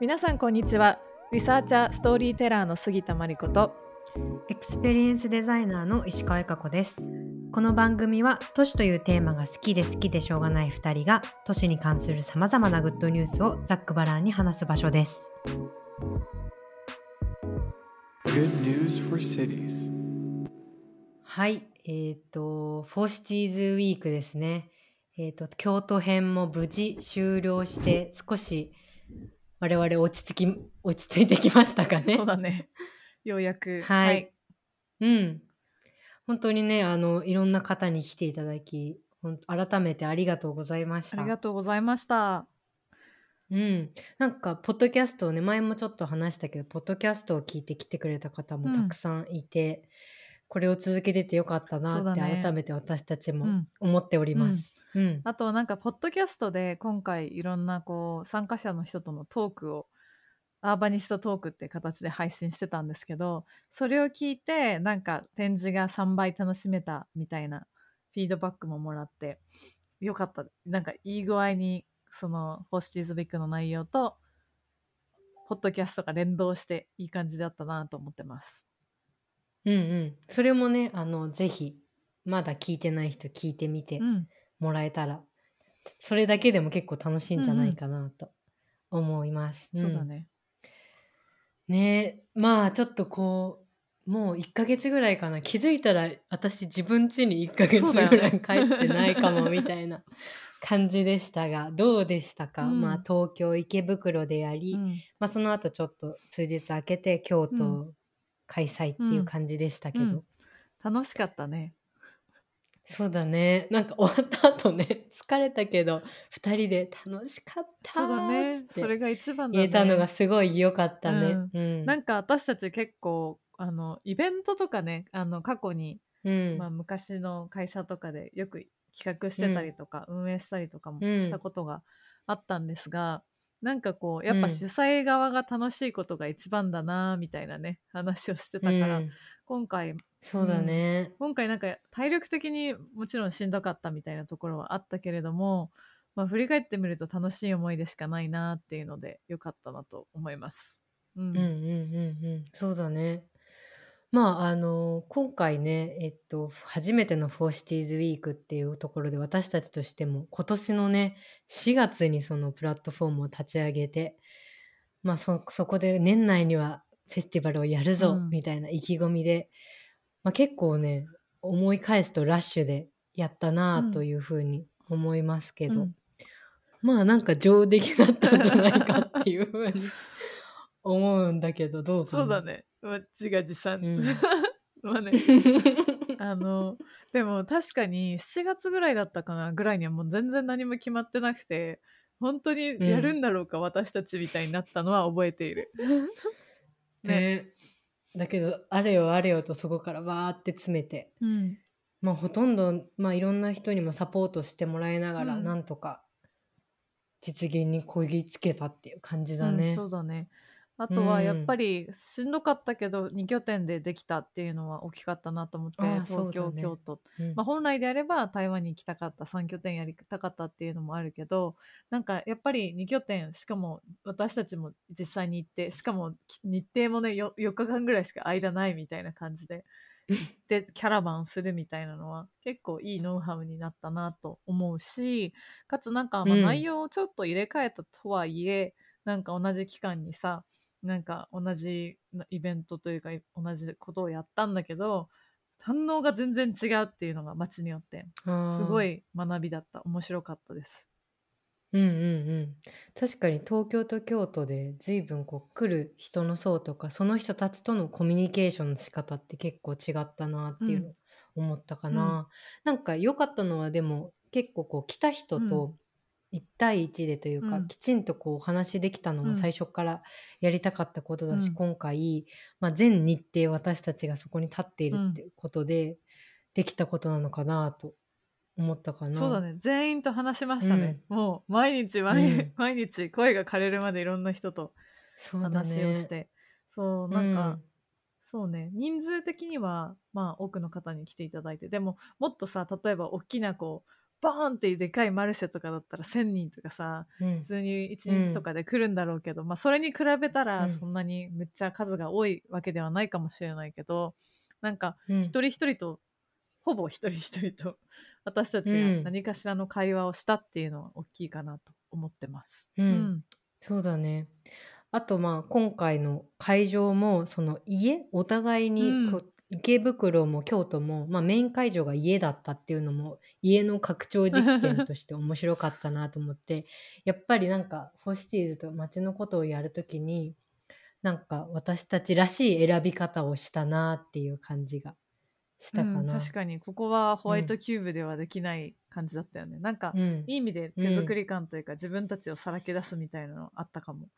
皆さんこんにちはリサーチャーストーリーテラーの杉田真理子とエクスペリエンスデザイナーの石川由佳子です。この番組は都市というテーマが好きで好きでしょうがない2人が都市に関するさまざまなグッドニュースをざっくばらんに話す場所です。Good news for cities. はい、えっ、と、 for Cities Week ですね。えっ、と、京都編も無事終了して少し我々落ち着き、落ち着いてきましたかね。そうだねようやくはいうん。本当にね、あの、いろんな方に来ていただき、改めてありがとうございました。ありがとうございましたうん。なんか、ポッドキャストをね、前もちょっと話したけど、ポッドキャストを聞いて来てくれた方もたくさんいて、これを続けててよかったなって、改めて私たちもうん思っております。うん。あとなんかポッドキャストで今回いろんなこう参加者の人とのトークをアーバニストトークって形で配信してたんですけどそれを聞いてなんか展示が3倍楽しめたみたいなフィードバックももらってよかったなんかいい具合にそのホスティーズビッグの内容とポッドキャストが連動していい感じだったなと思ってます。うんうん。それもね、あの、ぜひ、まだ聞いてない人聞いてみてうん、もらえたら、それだけでも結構楽しいんじゃないかなと思います。ん。そうだね。ね。えまあちょっとこうもう1ヶ月ぐらいかな。気づいたら私自分家に1ヶ月ぐらい帰ってないかもみたいな 感じでしたがどうでしたか、うん。まあ東京池袋でやり、うん。まあ、その後ちょっと数日空けて京う都開催っていう感じでしたけど、うん。楽しかったね。そうだね。なんか終わった後ね 疲れたけど2人で楽しかったそうだね。それが一番だね。言えたのがすごい良かったね。ううん。なんか私たち結構あのイベントとかねあの過去に、うん。まあ、昔の会社とかでよく企画してたりとか、運営したりとかもうん。したことがあったんですが、なんかこうやっぱうん主催側が楽しいことが一番だなみたいなね話をしてたから、うん。今回そうだね。今回なんか体力的にもちろんしんどかったみたいなところはあったけれども、まあ、振り返ってみると楽しい思い出しかないなっていうのでよかったなと思います。うんうんうんうんうん、そうだね。まああの今回ね、えっと、初めてのフォーシティーズウィークっていうところで私たちとしても今年のね4月にそのプラットフォームを立ち上げて、まあ、そそこで年内にはフェスティバルをやるぞうんみたいな意気込みで、まあ、結構ね思い返すとラッシュでやったなというふうに思いますけど、うん。まあなんか上出来だったんじゃないかっていうふうに 思うんだけどどうかな。そうだね。まあ自画自賛。うん。まあね、あの、でも確かに7月ぐらいだったかなぐらいにはもう全然何も決まってなくて、本当にやるんだろうか、私たちみたいになったのは覚えている。ねだけどあれよあれよとそこからわーって詰めてうん。まあほとんど、まあ、いろんな人にもサポートしてもらいながら、うんなんとか実現にこぎつけたっていう感じだね。うんそうだね。あとはやっぱりしんどかったけど2拠点でできたっていうのは大きかったなと思ってああ東京、そうだね。京都。うん。まあ、本来であれば台湾に行きたかった3拠点やりたかったっていうのもあるけどなんかやっぱり2拠点しかも私たちも実際に行ってしかもき日程もね 4, 4日間ぐらいしか間ないみたいな感じで行って キャラバンするみたいなのは結構いいノウハウになったなと思うしかつなんかまあうん。内容をちょっと入れ替えたとはいえ、なんか同じ期間にさなんか同じイベントというか同じことをやったんだけど反応が全然違うっていうのが街によってすごい学びだった。面白かったです。うんうんうん。確かに東京と京都で随分こう来る人の層とかその人たちとのコミュニケーションの仕方って結構違ったなっていうのを思ったかな、なんか良かったのはでも結構こう来た人と1対1でというか、うん。きちんとこうお話できたのうん。も最初からやりたかったことだし、うん。今回、まあ、全日程私たちがそこに立っているっていうことで、できたことなのかなと思ったかな。そうだね。全員と話しましたね、もう毎日毎,、うん。毎日声が枯れるまでいろんな人と話をして。そう,、なんか、うん。そうね。人数的にはまあ多くの方に来ていただいて。でももっとさ例えば大きなこうバーンってでかいマルシェとかだったら1,000人とかさうん。普通に1日とかで来るんだろうけど、まあそれに比べたうん。らそんなにむっちゃ数が多いわけではないかもしれないけどなんかうん。一人一人と、ほぼ一人一人と 私たちがうん。何かしらの会話をしたっていうのは大きいかなと思ってます。うん。そうだね。あとまあ今回の会場もその家お互いにこう、池袋も京都も、まあ、メイン会場が家だったっていうのも家の拡張実験として面白かったなと思ってやっぱりなんかフォシティーズと街のことをやるときになんか私たちらしい選び方をしたなっていう感じがしたかうんな。確かにここはホワイトキューブではできない感じだったよね。なんか、うんいい意味で手作り感というか、自分たちをさらけ出すみたいなのあったかも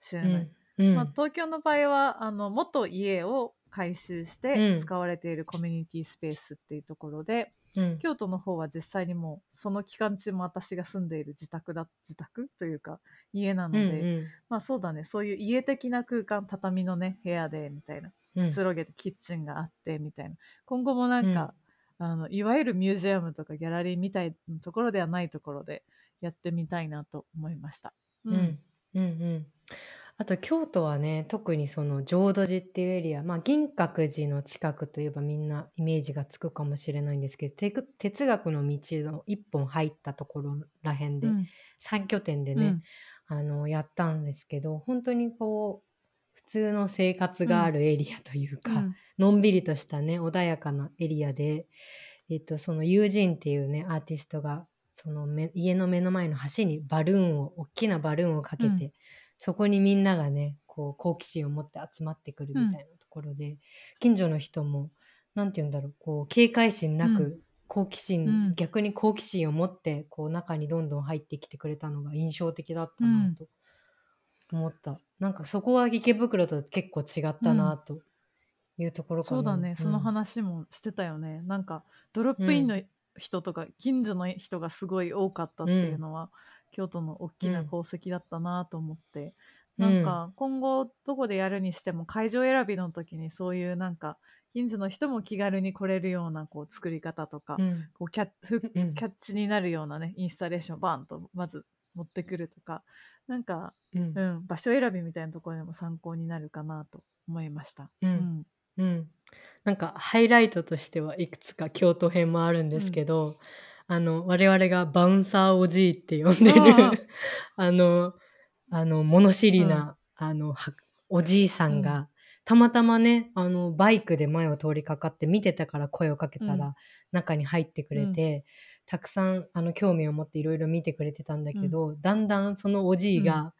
しれない。うんまあ、東京の場合はあの元家を改修しうん。て使われているコミュニティスペースっていうところで、うん。京都の方は実際にもうその期間中も私が住んでいる自宅だ自宅というか家なのうんで、まあそうだね。そういう家的な空間畳のね部屋でみたいなうん。くつろげてキッチンがあってみたいな。今後もなんか、あのいわゆるミュージアムとかギャラリーみたいなところではないところでやってみたいなと思いました。うん。うんうんあと京都はね特にその浄土寺っていうエリアまあ銀閣寺の近くといえばみんなイメージがつくかもしれないんですけどてく哲学の道の一本入ったところらへんで、うん。三拠点でね、うん。あのやったんですけど本当にこう普通の生活があるエリアというか、うん。のんびりとしたね穏やかなエリアで、えっと、その友人っていうねアーティストがそのめ家の目の前の橋にバルーンを大きなバルーンをかけて、うんそこにみんながねこう好奇心を持って集まってくるみたいなところで、近所の人もなんて言うんだろうこう警戒心なく、うん。好奇心、うん。逆に好奇心を持ってこう中にどんどん入ってきてくれたのが印象的だったなと思った、なんかそこは池袋と結構違ったなというところかな、そうだね、そのうん話もしてたよね。なんかドロップインの人とか、近所の人がすごい多かったっていうのは、京都の大きな功績だったなと思って、うん。なんか今後どこでやるにしても会場選びの時にそういうなんか近所の人も気軽に来れるようなこう作り方とか、うん。こうキャッキャッチになるようなねインスタレーションをバーンとまず持ってくるとかなんか、うん。うん、場所選びみたいなところでも参考になるかなと思いました。うん。うん、なんかハイライトとしてはいくつか京都編もあるんですけど、あの我々がバウンサーおじいって呼んでる あのあの物知りな、あのはおじいさんが、うん。たまたまねあのバイクで前を通りかかって見てたから声をかけたら、うん。中に入ってくれて、たくさんあの興味を持っていろいろ見てくれてたんだけど、だんだんそのおじいが、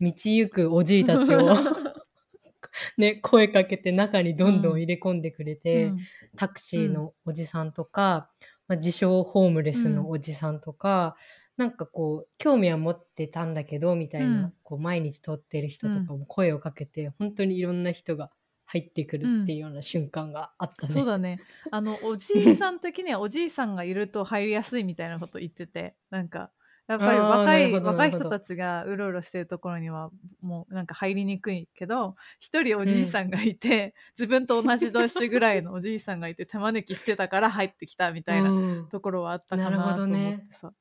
道行くおじいたちを ね、声かけて中にどんどん。入れ込んでくれて、うん。タクシーのおじさんとか、まあ、自称ホームレスのおじさんとか、なんかこう興味は持ってたんだけどみたいな、うんこう毎日通ってる人とかも声をかけて、本当にいろんな人が入ってくるっていうような瞬間があったね。そうだね。あの、おじいさん的にはおじいさんがいると入りやすいみたいなこと言ってて、なんか、やっぱり若い若い人たちがうろうろしてるところにはもうなんか入りにくいけど一人おじいさんがいて、自分と同じ年ぐらいのおじいさんがいて手招きしてたから入ってきたみたいなうん。ところはあったかななるほどと思ってねさ、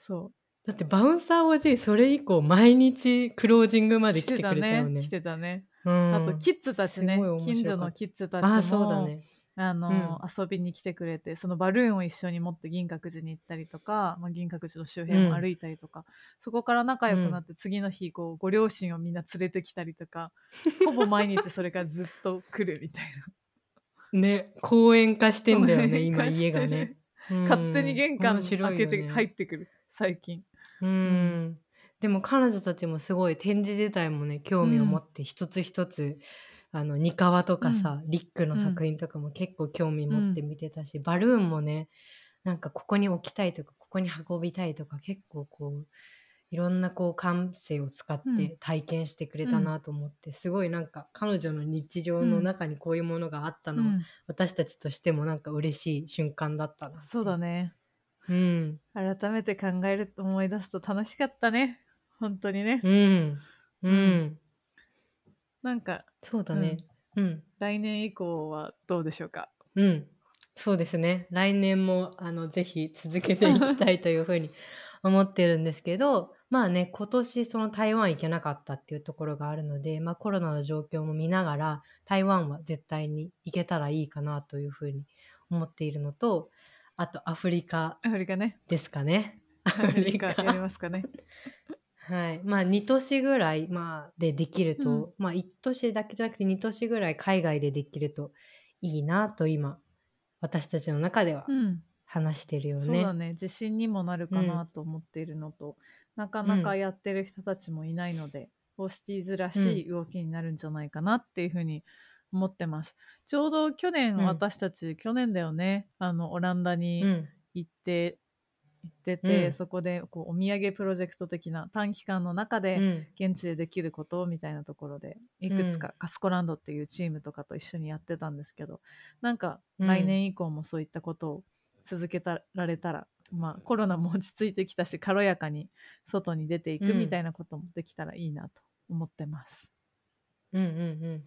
そだってバウンサーおじいそれ以降毎日クロージングまうで来てくれたよね。来てたねうん。あとキッズたちね近所のキッズたちもあーそうだね。あの、遊びに来てくれてそのバルーンを一緒に持って銀閣寺に行ったりとか、まあ、銀閣寺の周辺を歩いたりとか、そこから仲良くなって次の日こうご両親をみんな連れてきたりとか ほぼ毎日それからずっと来るみたいね公園化してんだよね今家がね。な勝手に玄関開けて入ってくる最近。うん、でも彼女たちもすごい展示自体もね興味を持って一つ一つ、あのニカワとかさ、リックの作品とかも結構興味持って見てたし、バルーンもねなんかここに置きたいとかここに運びたいとか結構こういろんなこう感性を使っうん。て体験してくれたなと思って、すごいなんか彼女の日常の中にこういうものがあったの私たちとしてもなんか嬉しい瞬間だったなそうだね。うん。改めて考えると思い出すと楽しかったね。本当にね、うん。うん、なんかそうだね。うん。来年以降はどうでしょうか？うん。そうですね。来年もあのぜひ続けていきたいというふうに 思ってるんですけど、まあね、今年その台湾行けなかったっていうところがあるので、まあコロナの状況も見ながら、台湾は絶対に行けたらいいかなというふうに思っているのと、あとアフリカアフリカね。ですかね。アアフリカやりますかね。はい。まあ、2都市ぐらい、まあ、でできると、うんまあ、1都市だけじゃなくて2都市ぐらい海外でできるといいなと今、私たちの中ではうん。話してるよね。そうだね。自信にもなるかなと思っているのと、なかなかやってる人たちもいないので、 for Cities らしい動きになるんじゃないかなっていうふうに思ってます。ちょうど去年、うん私たち、去年だよね、あの、オランダにうん。行って、行ってて、うんそこでこうお土産プロジェクト的な短期間の中で、うん。現地でできることみたいなところでいくつか、カスコランドっていうチームとかと一緒にやってたんですけどなんかうん来年以降もそういったことを続けたられたら、まあコロナも落ち着いてきたし軽やかに外に出ていくうんみたいなこともできたらいいなと思ってます。うんうんうん。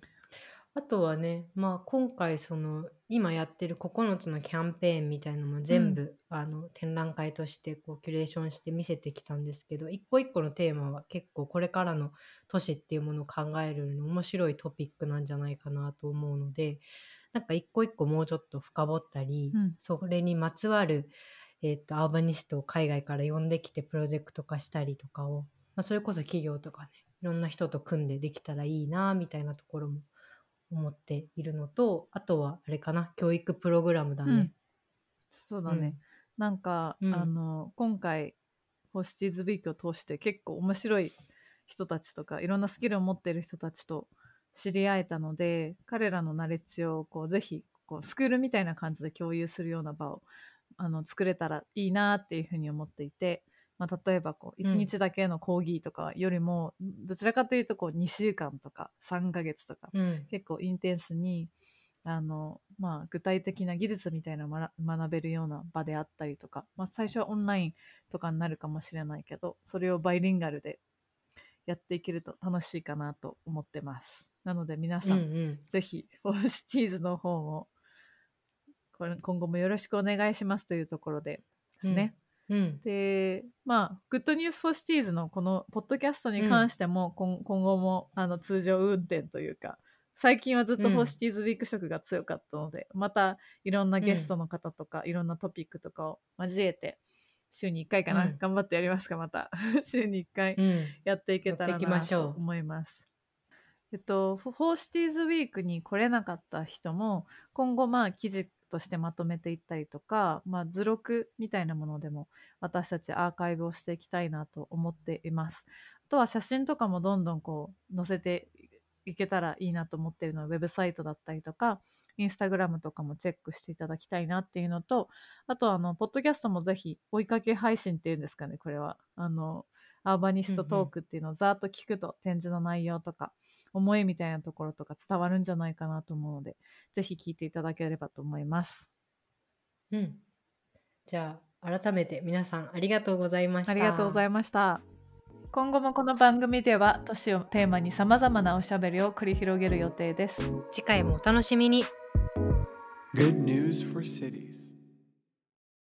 あとはね、まあ、今回その今やってる9つのキャンペーンみたいのも全部、あの展覧会としてこうキュレーションして見せてきたんですけど一個一個のテーマは結構これからの都市っていうものを考えるの面白いトピックなんじゃないかなと思うのでなんか一個一個もうちょっと深掘ったり、うん。それにまつわる、えー、とアーバニストを海外から呼んできてプロジェクト化したりとかを、まあ、それこそ企業とかねいろんな人と組んでできたらいいなみたいなところも思っているのとあとはあれかな教育プログラムだね。そうだね、なんか、うん。あの今回ホシティーズウィークを通して結構面白い人たちとかいろんなスキルを持っている人たちと知り合えたので彼らのナレッジをこうぜひこうスクールみたいな感じで共有するような場をあの作れたらいいなっていうふうに思っていて、まあ、例えばこううん。1日だけの講義とかよりも、どちらかというとこう2週間とか3ヶ月とかうん。結構 intense にあの、まあ、具体的な技術みたいなのを学学べるような場であったりとか、まあ、最初はオンラインとかになるかもしれないけどそれをバイリンガルでやっていけると楽しいかなと思ってます。なので皆うんさん、うん。ぜひ for Cities の方もこれ今後もよろしくお願いしますというところでですね、うんでまあ Good News for Cities のこのポッドキャストに関しても、今今後もあの通常運転というか最近はずっとうん。 for Cities Week 色が強かったので、またいろんなゲストの方とか、いろんなトピックとかを交えて週に1回かな、うん。頑張ってやりますかまた。週に1回うん。やっていけたらなと思います。えっと、 for Cities Week に来れなかった人も今後まあ記事としてまとめていったりとか、まあ、図録みたいなものでも私たちアーカイブをしていきたいなと思っています。あとは写真とかもどんどんこう載せていけたらいいなと思っているのでウェブサイトだったりとかインスタグラムとかもチェックしていただきたいなっていうのとあとはあのポッドキャストもぜひ追いかけ配信っていうんですかねこれはあのアーバニストトークっていうのをざーっと聞くと展示の内容とか思いみたいなところとか伝わるんじゃないかなと思うのでぜひ聞いていただければと思います。うんじゃあ改めて皆さんありがとうございました。ありがとうございいました。今後もこの番組では都市をテーマにさまざまなおしゃべりを繰り広げる予定です。次回もお楽しみに。Good news for cities.